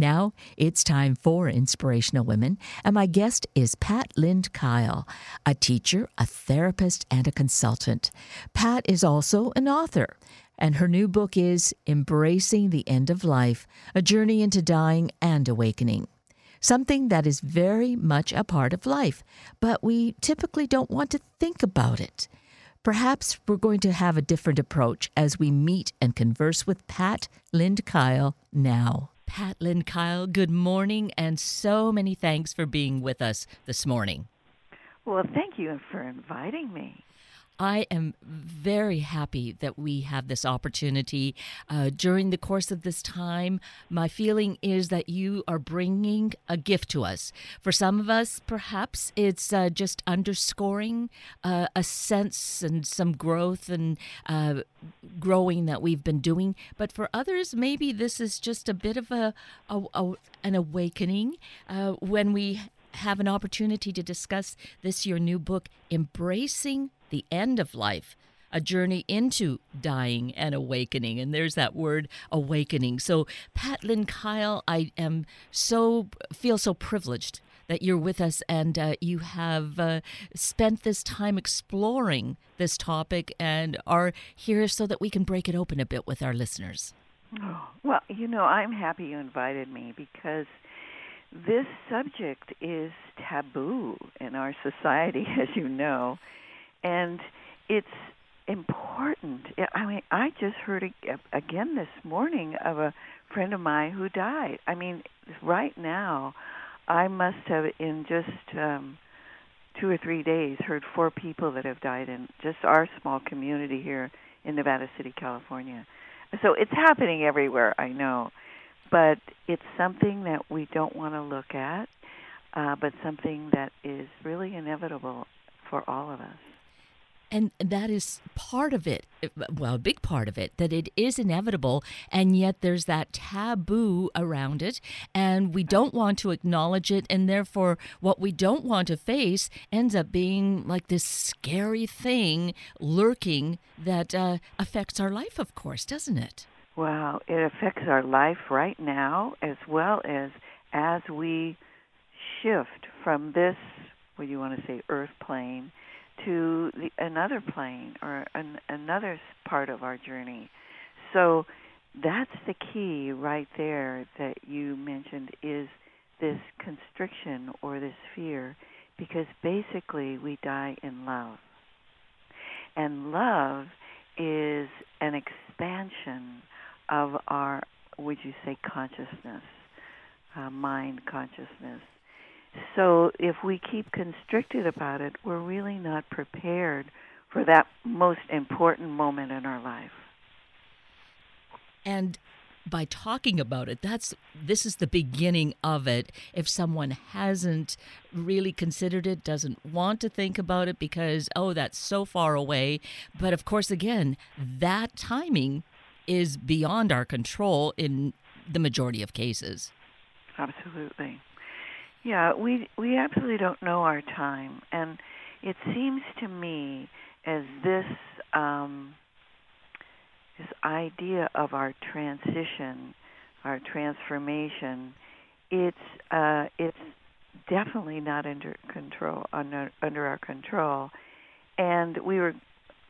Now it's time for Inspirational Women, and my guest is Patt Lind-Kyle, a teacher, a therapist, and a consultant. Pat is also an author, and her new book is Embracing the End of Life A Journey into Dying and Awakening. Something that is very much a part of life, but we typically don't want to think about it. Perhaps we're going to have a different approach as we meet and converse with Pat Lind Kyle now. Patt Lind-Kyle, good morning, and so many thanks for being with us this morning. Well, thank you for inviting me. I am very happy that we have this opportunity. Uh, during the course of this time, my feeling is that you are bringing a gift to us. For some of us, perhaps it's uh, just underscoring uh, a sense and some growth and uh, growing that we've been doing. But for others, maybe this is just a bit of a, a, a an awakening uh, when we have an opportunity to discuss this your new book, Embracing the End of Life. A journey into dying and awakening. And there's that word awakening. So, Patt Lind-Kyle, I am so, feel so privileged that you're with us and uh, you have uh, spent this time exploring this topic and are here so that we can break it open a bit with our listeners. Well, you know, I'm happy you invited me because this subject is taboo in our society, as you know, and it's important. I mean, I just heard again this morning of a friend of mine who died. I mean, right now, I must have in just um, two or three days heard four people that have died in just our small community here in Nevada City, California. So it's happening everywhere, I know but it's something that we don't want to look at, uh, but something that is really inevitable for all of us. And that is part of it, well, a big part of it, that it is inevitable, and yet there's that taboo around it, and we don't want to acknowledge it, and therefore, what we don't want to face ends up being like this scary thing lurking that uh, affects our life, of course, doesn't it? Wow, it affects our life right now as well as as we shift from this, what do you want to say, earth plane to the, another plane or an, another part of our journey. So that's the key right there that you mentioned is this constriction or this fear because basically we die in love. And love is an expansion of our, would you say, consciousness, uh, mind consciousness. So if we keep constricted about it, we're really not prepared for that most important moment in our life. And by talking about it that's this is the beginning of it if someone hasn't really considered it doesn't want to think about it because oh that's so far away but of course again that timing is beyond our control in the majority of cases. Absolutely. Yeah, we we absolutely don't know our time, and it seems to me as this um, this idea of our transition, our transformation, it's uh, it's definitely not under control under under our control, and we were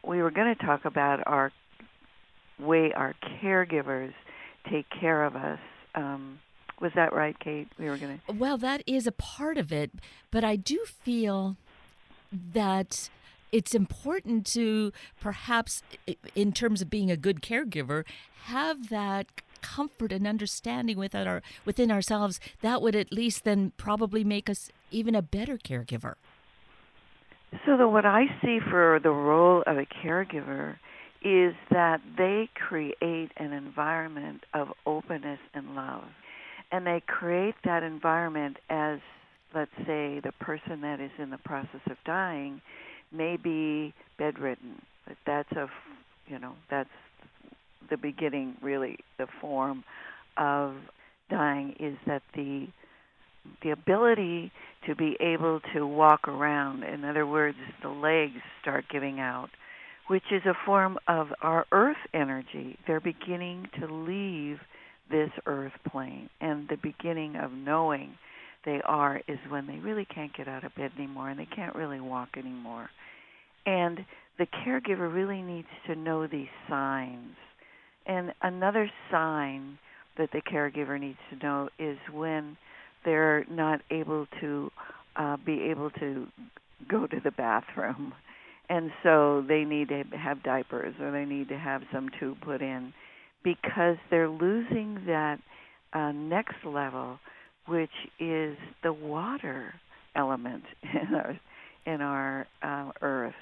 we were going to talk about our way our caregivers take care of us. Um, was that right, Kate? We were going to. Well, that is a part of it, but I do feel that it's important to perhaps, in terms of being a good caregiver, have that comfort and understanding within our within ourselves. That would at least then probably make us even a better caregiver. So, the, what I see for the role of a caregiver is that they create an environment of openness and love. And they create that environment as, let's say, the person that is in the process of dying may be bedridden. But that's a, you know, that's the beginning, really, the form of dying is that the the ability to be able to walk around. In other words, the legs start giving out which is a form of our earth energy. They're beginning to leave this earth plane. And the beginning of knowing they are is when they really can't get out of bed anymore and they can't really walk anymore. And the caregiver really needs to know these signs. And another sign that the caregiver needs to know is when they're not able to uh, be able to go to the bathroom. And so they need to have diapers or they need to have some tube put in because they're losing that uh, next level, which is the water element in our in our uh, earth.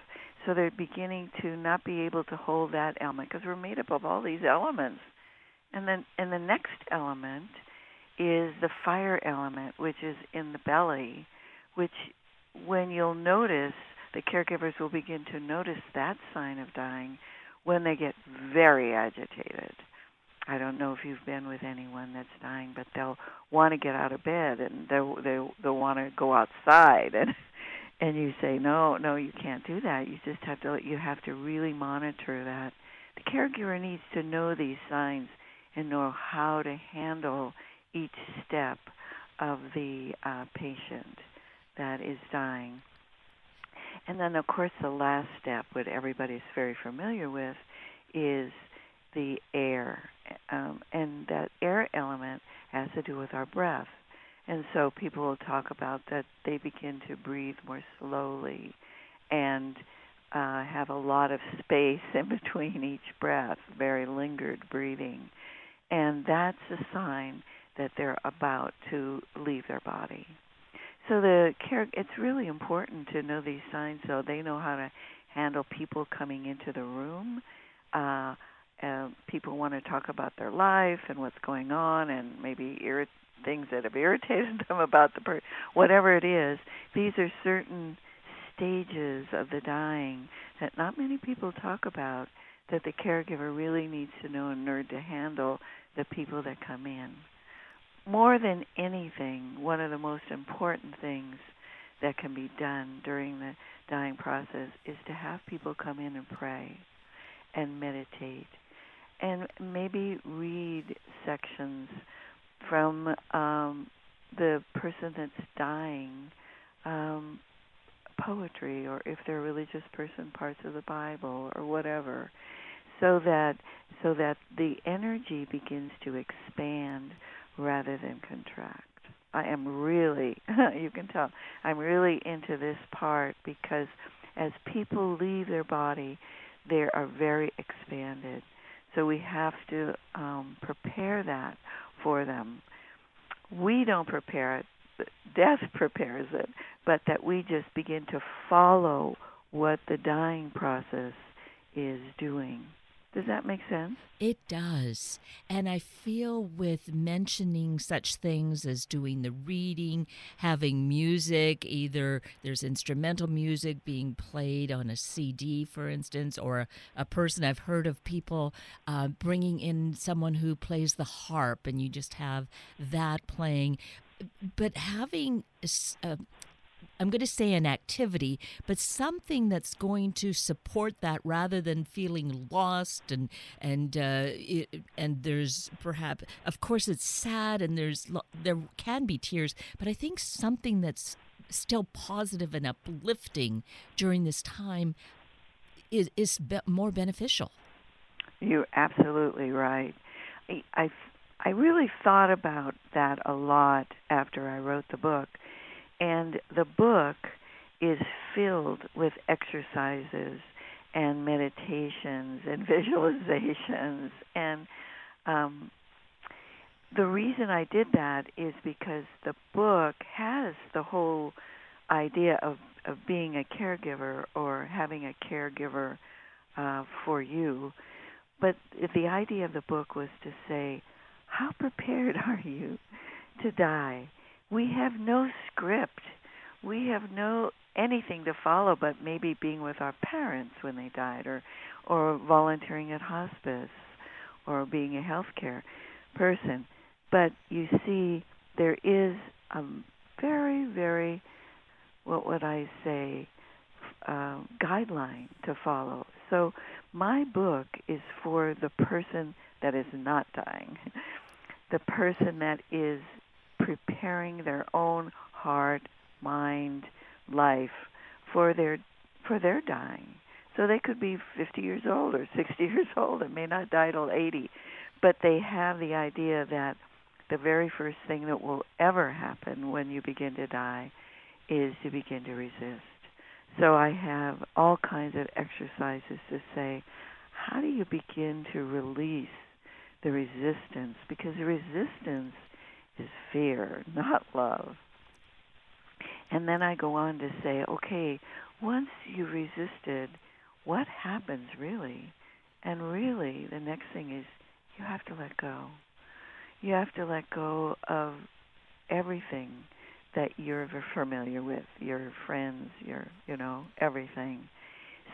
So they're beginning to not be able to hold that element because we're made up of all these elements. And then and the next element is the fire element, which is in the belly, which when you'll notice, the caregivers will begin to notice that sign of dying when they get very agitated. I don't know if you've been with anyone that's dying, but they'll want to get out of bed and they they they'll want to go outside and and you say no, no, you can't do that. You just have to you have to really monitor that. The caregiver needs to know these signs and know how to handle each step of the uh, patient that is dying. And then, of course, the last step, what everybody's very familiar with, is the air. Um, and that air element has to do with our breath. And so people will talk about that they begin to breathe more slowly and uh, have a lot of space in between each breath, very lingered breathing. And that's a sign that they're about to leave their body. So the care it's really important to know these signs so they know how to handle people coming into the room. Uh, uh, people want to talk about their life and what's going on, and maybe things that have irritated them about the person. Whatever it is, these are certain stages of the dying that not many people talk about. That the caregiver really needs to know in order to handle the people that come in more than anything, one of the most important things that can be done during the dying process is to have people come in and pray and meditate and maybe read sections from um, the person that's dying, um, poetry, or if they're a religious person, parts of the Bible or whatever, so that so that the energy begins to expand rather than contract. I am really, you can tell, I'm really into this part because as people leave their body, they are very expanded. So we have to um, prepare that for them. We don't prepare it, death prepares it, but that we just begin to follow what the dying process is doing. Does that make sense? It does. And I feel with mentioning such things as doing the reading, having music, either there's instrumental music being played on a CD, for instance, or a, a person I've heard of people uh, bringing in someone who plays the harp and you just have that playing. But having uh, I'm going to say an activity, but something that's going to support that rather than feeling lost and and uh, it, and there's perhaps of course it's sad and there's there can be tears, but I think something that's still positive and uplifting during this time is is be- more beneficial. You're absolutely right. I, I I really thought about that a lot after I wrote the book and the book is filled with exercises and meditations and visualizations. And um, the reason I did that is because the book has the whole idea of, of being a caregiver or having a caregiver uh, for you. But the idea of the book was to say, how prepared are you to die? We have no script. We have no anything to follow but maybe being with our parents when they died or or volunteering at hospice or being a healthcare person. But you see there is a very, very what would I say uh, guideline to follow. So my book is for the person that is not dying. the person that is preparing their own heart, mind, life for their for their dying. So they could be 50 years old or 60 years old and may not die till 80, but they have the idea that the very first thing that will ever happen when you begin to die is to begin to resist. So I have all kinds of exercises to say, how do you begin to release the resistance? Because the resistance is fear, not love. And then I go on to say, okay, once you've resisted, what happens really? And really, the next thing is you have to let go. You have to let go of everything that you're familiar with, your friends, your, you know, everything.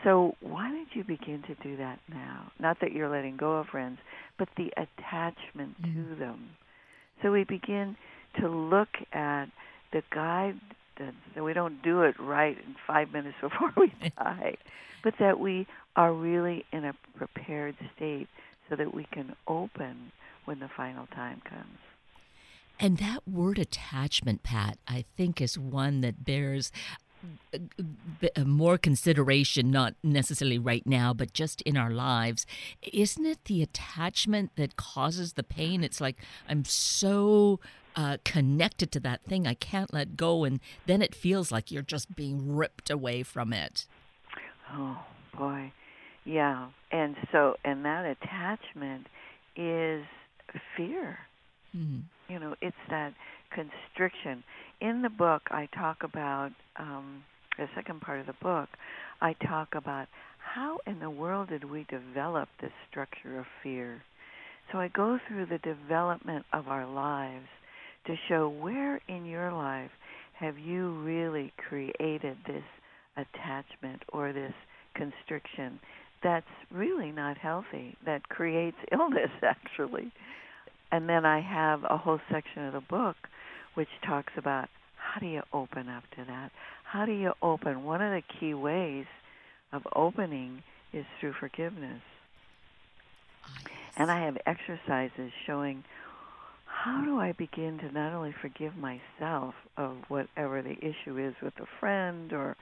So why don't you begin to do that now? Not that you're letting go of friends, but the attachment mm-hmm. to them. So we begin to look at the guide that we don't do it right in five minutes before we die, but that we are really in a prepared state so that we can open when the final time comes. And that word attachment, Pat, I think is one that bears more consideration, not necessarily right now, but just in our lives. Isn't it the attachment that causes the pain? It's like I'm so uh, connected to that thing, I can't let go, and then it feels like you're just being ripped away from it. Oh boy, yeah, and so and that attachment is fear. Mm-hmm. You know, it's that constriction. In the book, I talk about um, the second part of the book. I talk about how in the world did we develop this structure of fear. So I go through the development of our lives to show where in your life have you really created this attachment or this constriction that's really not healthy, that creates illness actually. And then I have a whole section of the book which talks about how do you open up to that? How do you open? One of the key ways of opening is through forgiveness. Ah, and I have exercises showing how do I begin to not only forgive myself of whatever the issue is with a friend or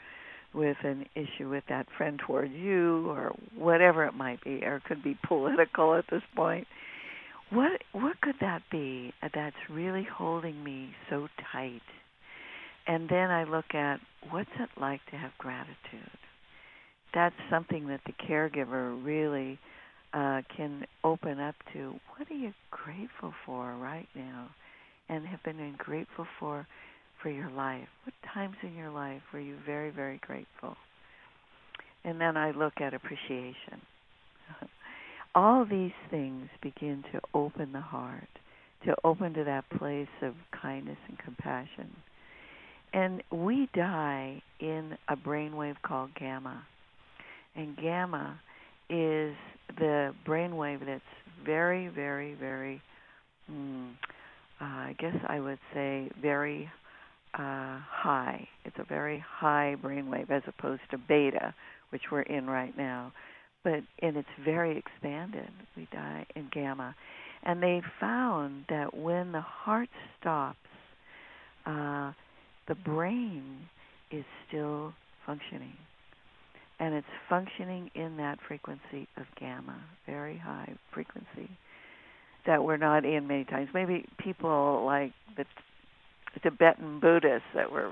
with an issue with that friend towards you or whatever it might be, or it could be political at this point. What what could that be that's really holding me so tight? And then I look at what's it like to have gratitude. That's something that the caregiver really uh, can open up to. What are you grateful for right now, and have been grateful for for your life? What times in your life were you very very grateful? And then I look at appreciation. All these things begin to open the heart, to open to that place of kindness and compassion. And we die in a brainwave called gamma. And gamma is the brainwave that's very, very, very, mm, uh, I guess I would say very uh, high. It's a very high brainwave as opposed to beta, which we're in right now. But and it's very expanded. We die in gamma, and they found that when the heart stops, uh, the brain is still functioning and it's functioning in that frequency of gamma, very high frequency that we're not in many times. Maybe people like the Tibetan Buddhists that were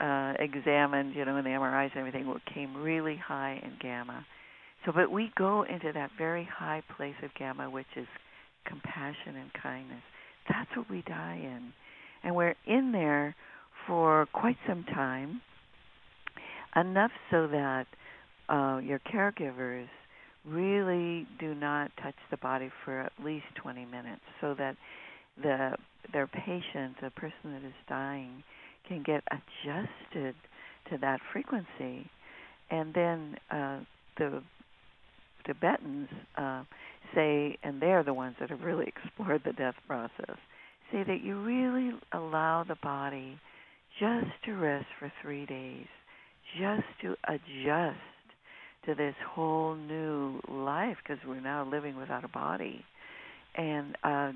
uh, examined, you know, in the MRIs and everything, came really high in gamma. So, but we go into that very high place of gamma, which is compassion and kindness. That's what we die in, and we're in there for quite some time, enough so that uh, your caregivers really do not touch the body for at least 20 minutes so that the their patient, the person that is dying, can get adjusted to that frequency. And then uh, the Tibetans uh, say, and they're the ones that have really explored the death process, say that you really allow the body just to rest for three days, just to adjust to this whole new life because we're now living without a body. And uh,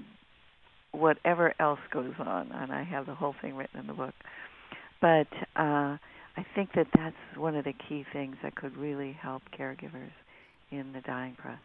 whatever else goes on. And I have the whole thing written in the book. But uh, I think that that's one of the key things that could really help caregivers in the dying process.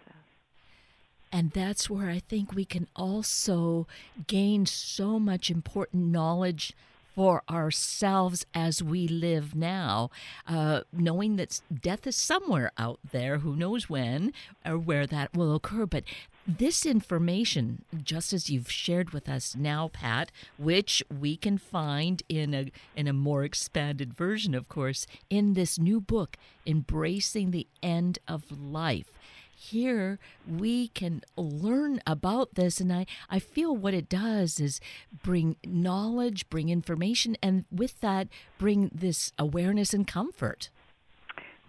And that's where I think we can also gain so much important knowledge for ourselves as we live now, uh, knowing that death is somewhere out there, who knows when or where that will occur. But this information, just as you've shared with us now, Pat, which we can find in a in a more expanded version, of course, in this new book, Embracing the End of Life here we can learn about this. And I, I feel what it does is bring knowledge bring information and with that bring this awareness and comfort.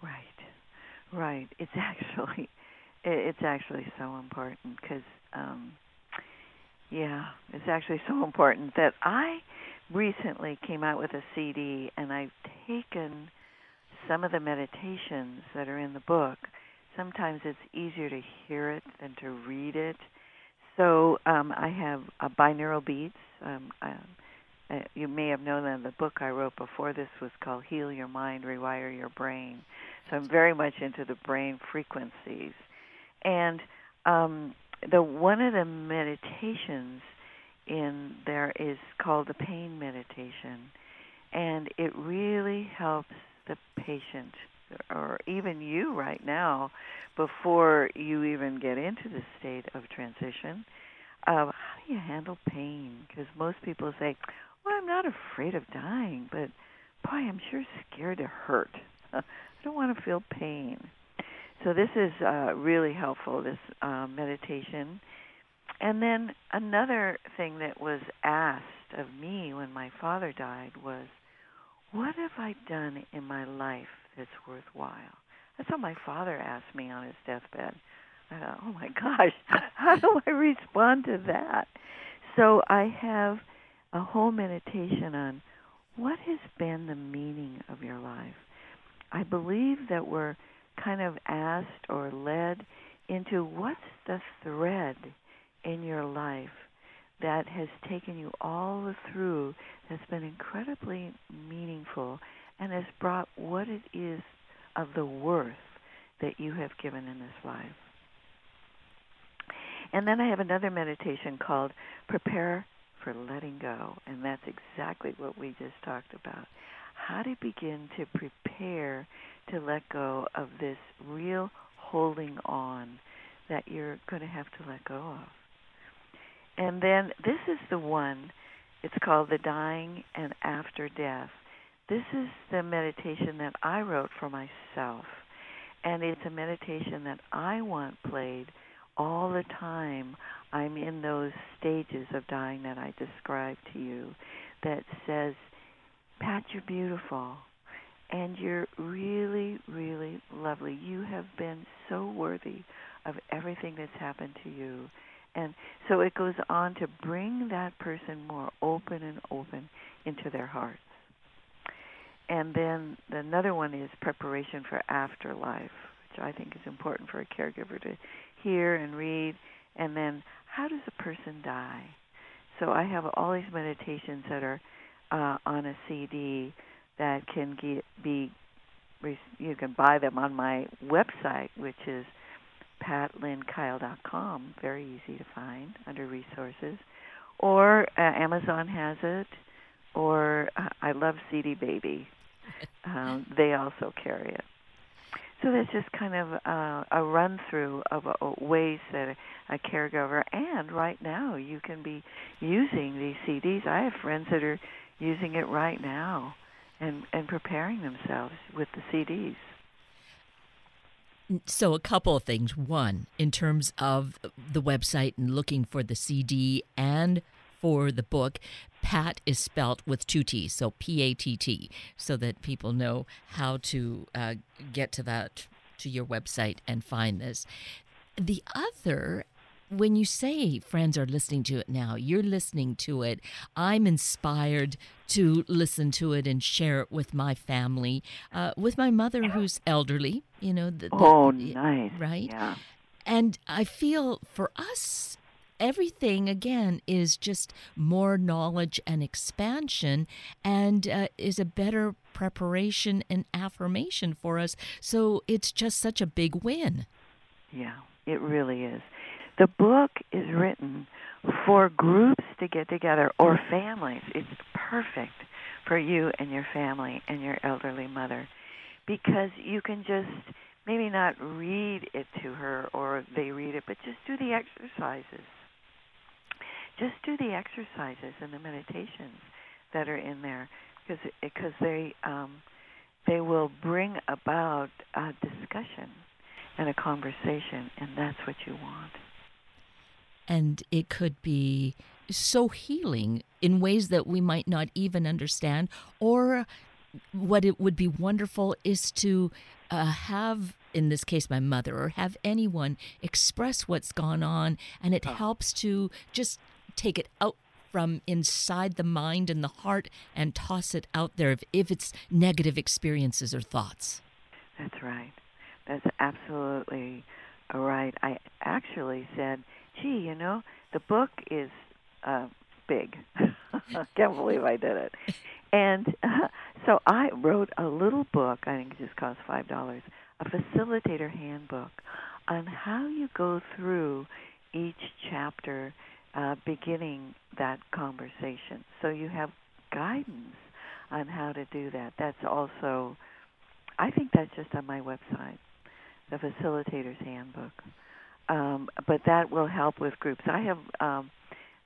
Right. Right. It's actually it's actually so important because um yeah it's actually so important that i recently came out with a cd and i've taken some of the meditations that are in the book sometimes it's easier to hear it than to read it. So um, I have uh, binaural beats. Um, uh, uh, you may have known that the book I wrote before this was called Heal Your Mind, Rewire Your Brain. So I'm very much into the brain frequencies. And um, the one of the meditations in there is called the pain meditation. And it really helps the patient or even you right now, before you even get into the state of transition, how do you handle pain? Because most people say, "Well, I'm not afraid of dying, but boy, I'm sure scared to hurt. I don't want to feel pain." So this is uh, really helpful. This uh, meditation. And then another thing that was asked of me when my father died was, what have I done in my life that's worthwhile. That's what my father asked me on his deathbed. I thought, oh my gosh, how do I respond to that? So I have a whole meditation on what has been the meaning of your life. I believe that we're kind of asked or led into what's the thread in your life that has taken you all through that's been incredibly meaningful and has brought what it is of the worth that you have given in this life. And then I have another meditation called Prepare for Letting Go, and that's exactly what we just talked about. How to begin to prepare to let go of this real holding on that you're going to have to let go of. And then this is the one, it's called The Dying and After Death. This is the meditation that I wrote for myself. And it's a meditation that I want played all the time. I'm in those stages of dying that I described to you that says, Pat, you're beautiful. And you're really, really lovely. You have been so worthy of everything that's happened to you. And so it goes on to bring that person more open and open into their hearts and then another one is preparation for afterlife, which I think is important for a caregiver to hear and read. And then how does a person die? So I have all these meditations that are uh, on a CD that can get, be you can buy them on my website, which is pattlind-kyle.com. Very easy to find under resources, or uh, Amazon has it, or uh, I love CD Baby um, they also carry it. So that's just kind of uh, a run through of uh, ways that a, a caregiver, and right now you can be using these CDs. I have friends that are using it right now and, and preparing themselves with the CDs. So, a couple of things. One, in terms of the website and looking for the CD and for the book, Pat is spelt with two T's, so P A T T, so that people know how to uh, get to that to your website and find this. The other when you say friends are listening to it now, you're listening to it. I'm inspired to listen to it and share it with my family, uh, with my mother who's elderly. You know. The, the, oh, nice. Right. Yeah. And I feel for us everything again is just more knowledge and expansion and uh, is a better preparation and affirmation for us. So it's just such a big win. Yeah, it really is. The book is written for groups to get together or families. It's perfect for you and your family and your elderly mother because you can just maybe not read it to her or they read it, but just do the exercises. Just do the exercises and the meditations that are in there because because they um, they will bring about a discussion and a conversation, and that's what you want. And it could be so healing in ways that we might not even understand, or what it would be wonderful is to uh, have in this case my mother or have anyone express what's gone on and it oh. helps to just take it out from inside the mind and the heart and toss it out there if, if it's negative experiences or thoughts. That's right. That's absolutely right. I actually said gee you know the book is uh, big. Can't believe i did it. And uh, so I wrote a little book, I think it just cost $5, a facilitator handbook on how you go through each chapter uh, beginning that conversation. So you have guidance on how to do that. That's also, I think that's just on my website, the Facilitator's Handbook. Um, but that will help with groups. I have um,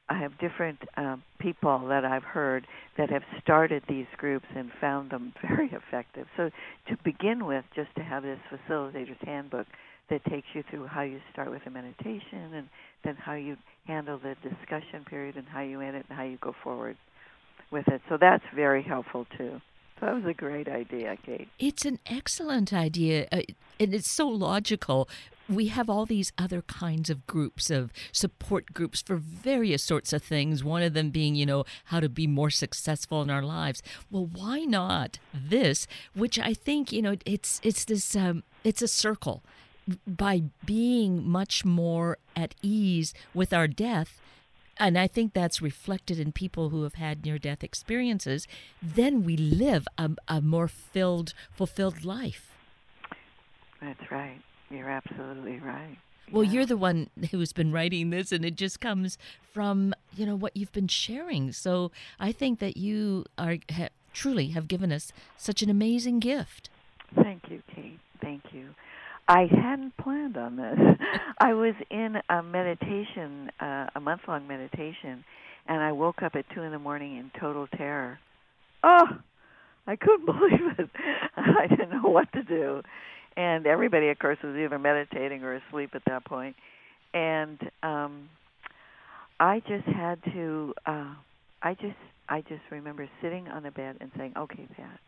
I have different um, people that I've heard that have started these groups and found them very effective. So to begin with, just to have this facilitator's handbook that takes you through how you start with a meditation and then how you handle the discussion period and how you end it and how you go forward with it. So that's very helpful too. That was a great idea, Kate. It's an excellent idea, uh, and it's so logical we have all these other kinds of groups of support groups for various sorts of things one of them being you know how to be more successful in our lives well why not this which i think you know it's it's this um, it's a circle by being much more at ease with our death and I think that's reflected in people who have had near death experiences, then we live a, a more filled, fulfilled life. That's right. You're absolutely right. Well, yeah. you're the one who's been writing this, and it just comes from you know what you've been sharing. So I think that you are ha, truly have given us such an amazing gift. Thank you, Kate. Thank you. I hadn't planned on this. I was in a meditation, uh, a month-long meditation, and I woke up at two in the morning in total terror. Oh, I couldn't believe it. I didn't know what to do and everybody, of course, was either meditating or asleep at that point. And um, I just had to. Uh, I just, I just remember sitting on the bed and saying, "Okay, Pat,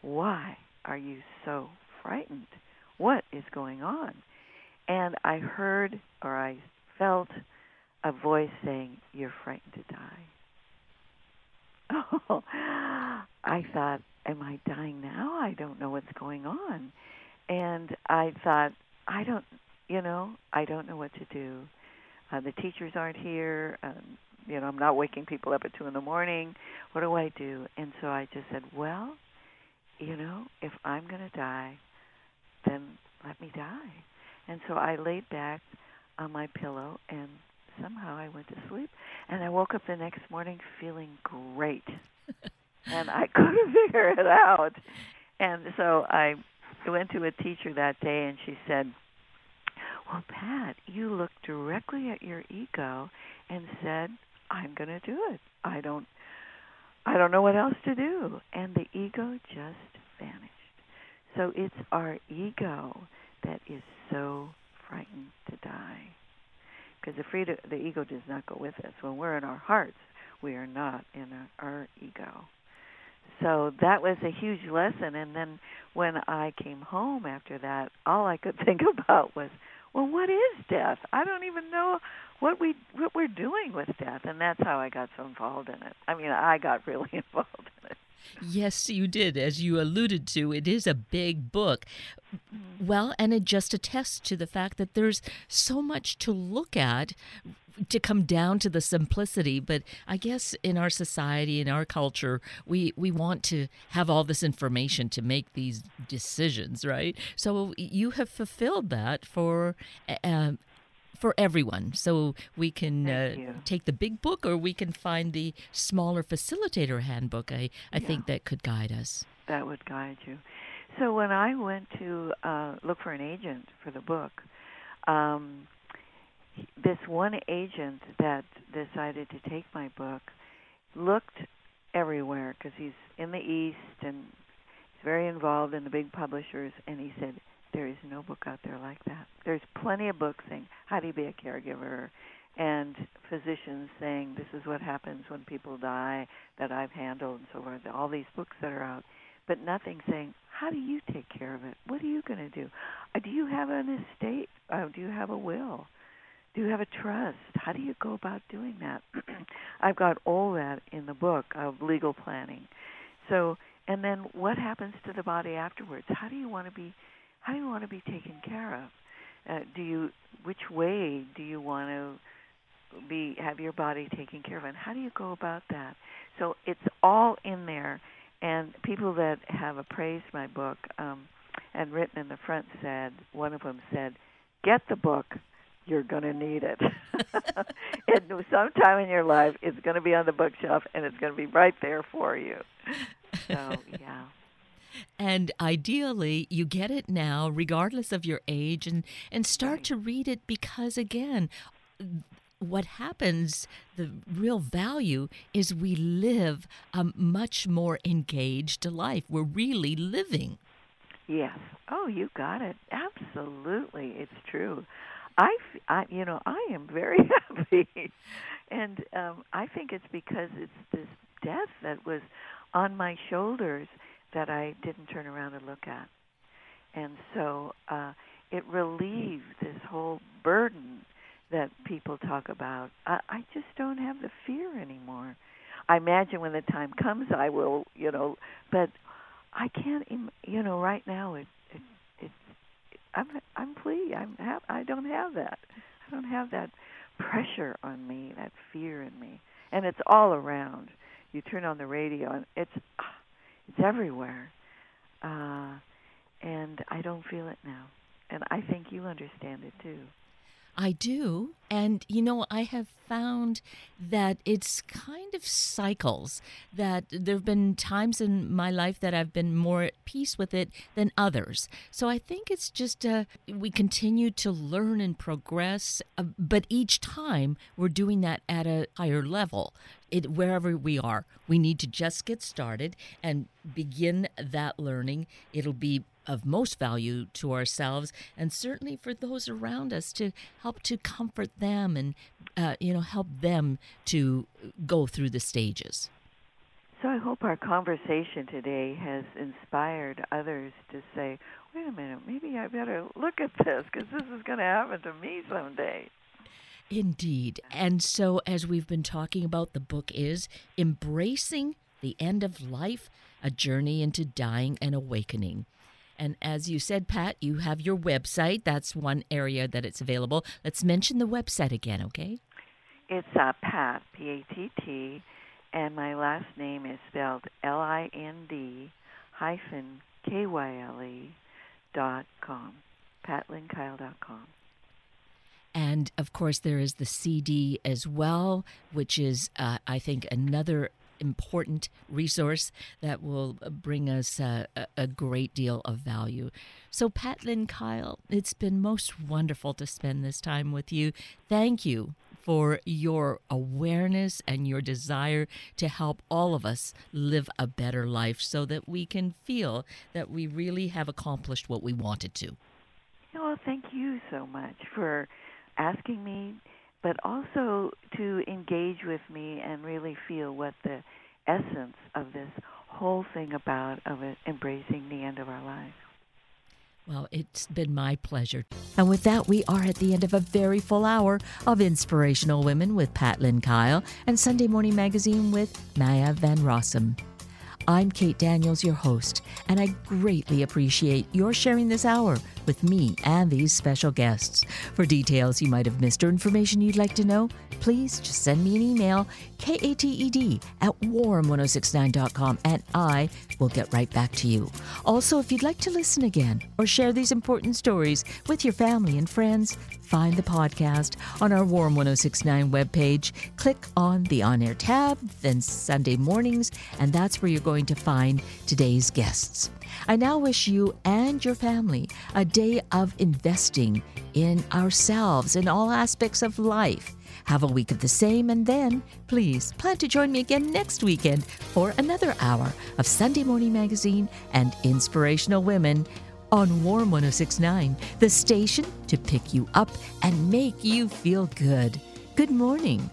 why are you so frightened? What is going on?" And I heard, or I felt, a voice saying, "You're frightened to die." Oh, I thought, "Am I dying now? I don't know what's going on." and I thought, I don't, you know, I don't know what to do. Uh, the teachers aren't here. Um, you know, I'm not waking people up at two in the morning. What do I do? And so I just said, well, you know, if I'm going to die, then let me die. And so I laid back on my pillow and somehow I went to sleep. And I woke up the next morning feeling great. and I couldn't figure it out. And so I went to a teacher that day and she said, Well, Pat, you looked directly at your ego and said, I'm going to do it. I don't I don't know what else to do. And the ego just vanished. So it's our ego that is so frightened to die. Because the, freedom, the ego does not go with us. When we're in our hearts, we are not in our, our ego. So that was a huge lesson. And then when i came home after that all i could think about was well what is death? I don't even know what we what we're doing with death. And that's how i got so involved in it. I mean i got really involved in it Yes, you did. As you alluded to, it is a big book. Well, and it just attests to the fact that there's so much to look at to come down to the simplicity but i guess in our society in our culture we we want to have all this information to make these decisions right so you have fulfilled that for uh, for everyone. So we can uh, take the big book or we can find the smaller facilitator handbook. I, I yeah. think that could guide us. That would guide you. So when I went to uh, look for an agent for the book, um, this one agent that decided to take my book looked everywhere because he's in the East and he's very involved in the big publishers, and he said, there is no book out there like that. There's plenty of books saying how do you be a caregiver, and physicians saying this is what happens when people die that I've handled and so forth. All these books that are out, but nothing saying how do you take care of it? What are you going to do? Uh, do you have an estate? Uh, do you have a will? Do you have a trust? How do you go about doing that? I've got all that in the book of legal planning. So, and then what happens to the body afterwards? How do you want to be how do you want to be taken care of? Uh, do you which way do you want to be have your body taken care of and how do you go about that? So it's all in there and people that have appraised my book um and written in the front said one of them said get the book you're going to need it. and sometime in your life, it's going to be on the bookshelf and it's going to be right there for you. So, yeah. And ideally, you get it now, regardless of your age, and, and start to read it because, again, what happens, the real value is we live a much more engaged life. We're really living. Yes. Oh, you got it. Absolutely. It's true. I, I you know, I am very happy. and um I think it's because it's this death that was on my shoulders that I didn't turn around and look at. And so uh, it relieved this whole burden that people talk about. I, I just don't have the fear anymore. I imagine when the time comes, I will, you know, but I can't, you know, right now it, it, I'm, I'm free. I'm, ha- I don't have that. I don't have that pressure on me, that fear in me, and it's all around. You turn on the radio, and it's it's everywhere. Uh, and I don't feel it now. And I think you understand it too. I do. And, you know, I have found that it's kind of cycles, that there have been times in my life that I've been more at peace with it than others. So I think it's just uh, we continue to learn and progress, uh, but each time we're doing that at a higher level it, wherever we are. We need to just get started and begin that learning. It'll be of most value to ourselves and certainly for those around us to help to comfort them and uh, you know help them to go through the stages. So I hope our conversation today has inspired others to say, "Wait a minute, maybe I better look at this because this is going to happen to me someday." Indeed. And so, as we've been talking about, the book is Embracing the End of Life A Journey into Dying and Awakening. And as you said, Pat, you have your website. That's one area that it's available. Let's mention the website again, okay? It's uh, Pat, P A T T, and my last name is spelled L I N D hyphen K Y L E dot com. PattLind-Kyle dot com. And of course, there is the CD as well, which is, uh, I think, another important resource that will bring us uh, a great deal of value. So, Patt Lind-Kyle, it's been most wonderful to spend this time with you. Thank you for your awareness and your desire to help all of us live a better life so that we can feel that we really have accomplished what we wanted to. Well, thank you so much for asking me, but also to engage with me and really feel what the essence of this whole thing about of embracing the end of our lives. Well, it's been my pleasure. And with that, we are at the end of a very full hour of Inspirational Women with Patt Lind-Kyle and Sunday Morning Magazine with Maya Van Rossum. I'm Kate Daniels, your host, and I greatly appreciate your sharing this hour with me and these special guests. For details you might have missed or information you'd like to know, please just send me an email, kated at warm1069.com, and I will get right back to you. Also, if you'd like to listen again or share these important stories with your family and friends, find the podcast on our Warm 1069 webpage. Click on the on air tab, then Sunday mornings, and that's where you're going to find today's guests. I now wish you and your family a day of investing in ourselves in all aspects of life. Have a week of the same, and then please plan to join me again next weekend for another hour of Sunday Morning Magazine and Inspirational Women on Warm 1069, the station to pick you up and make you feel good. Good morning.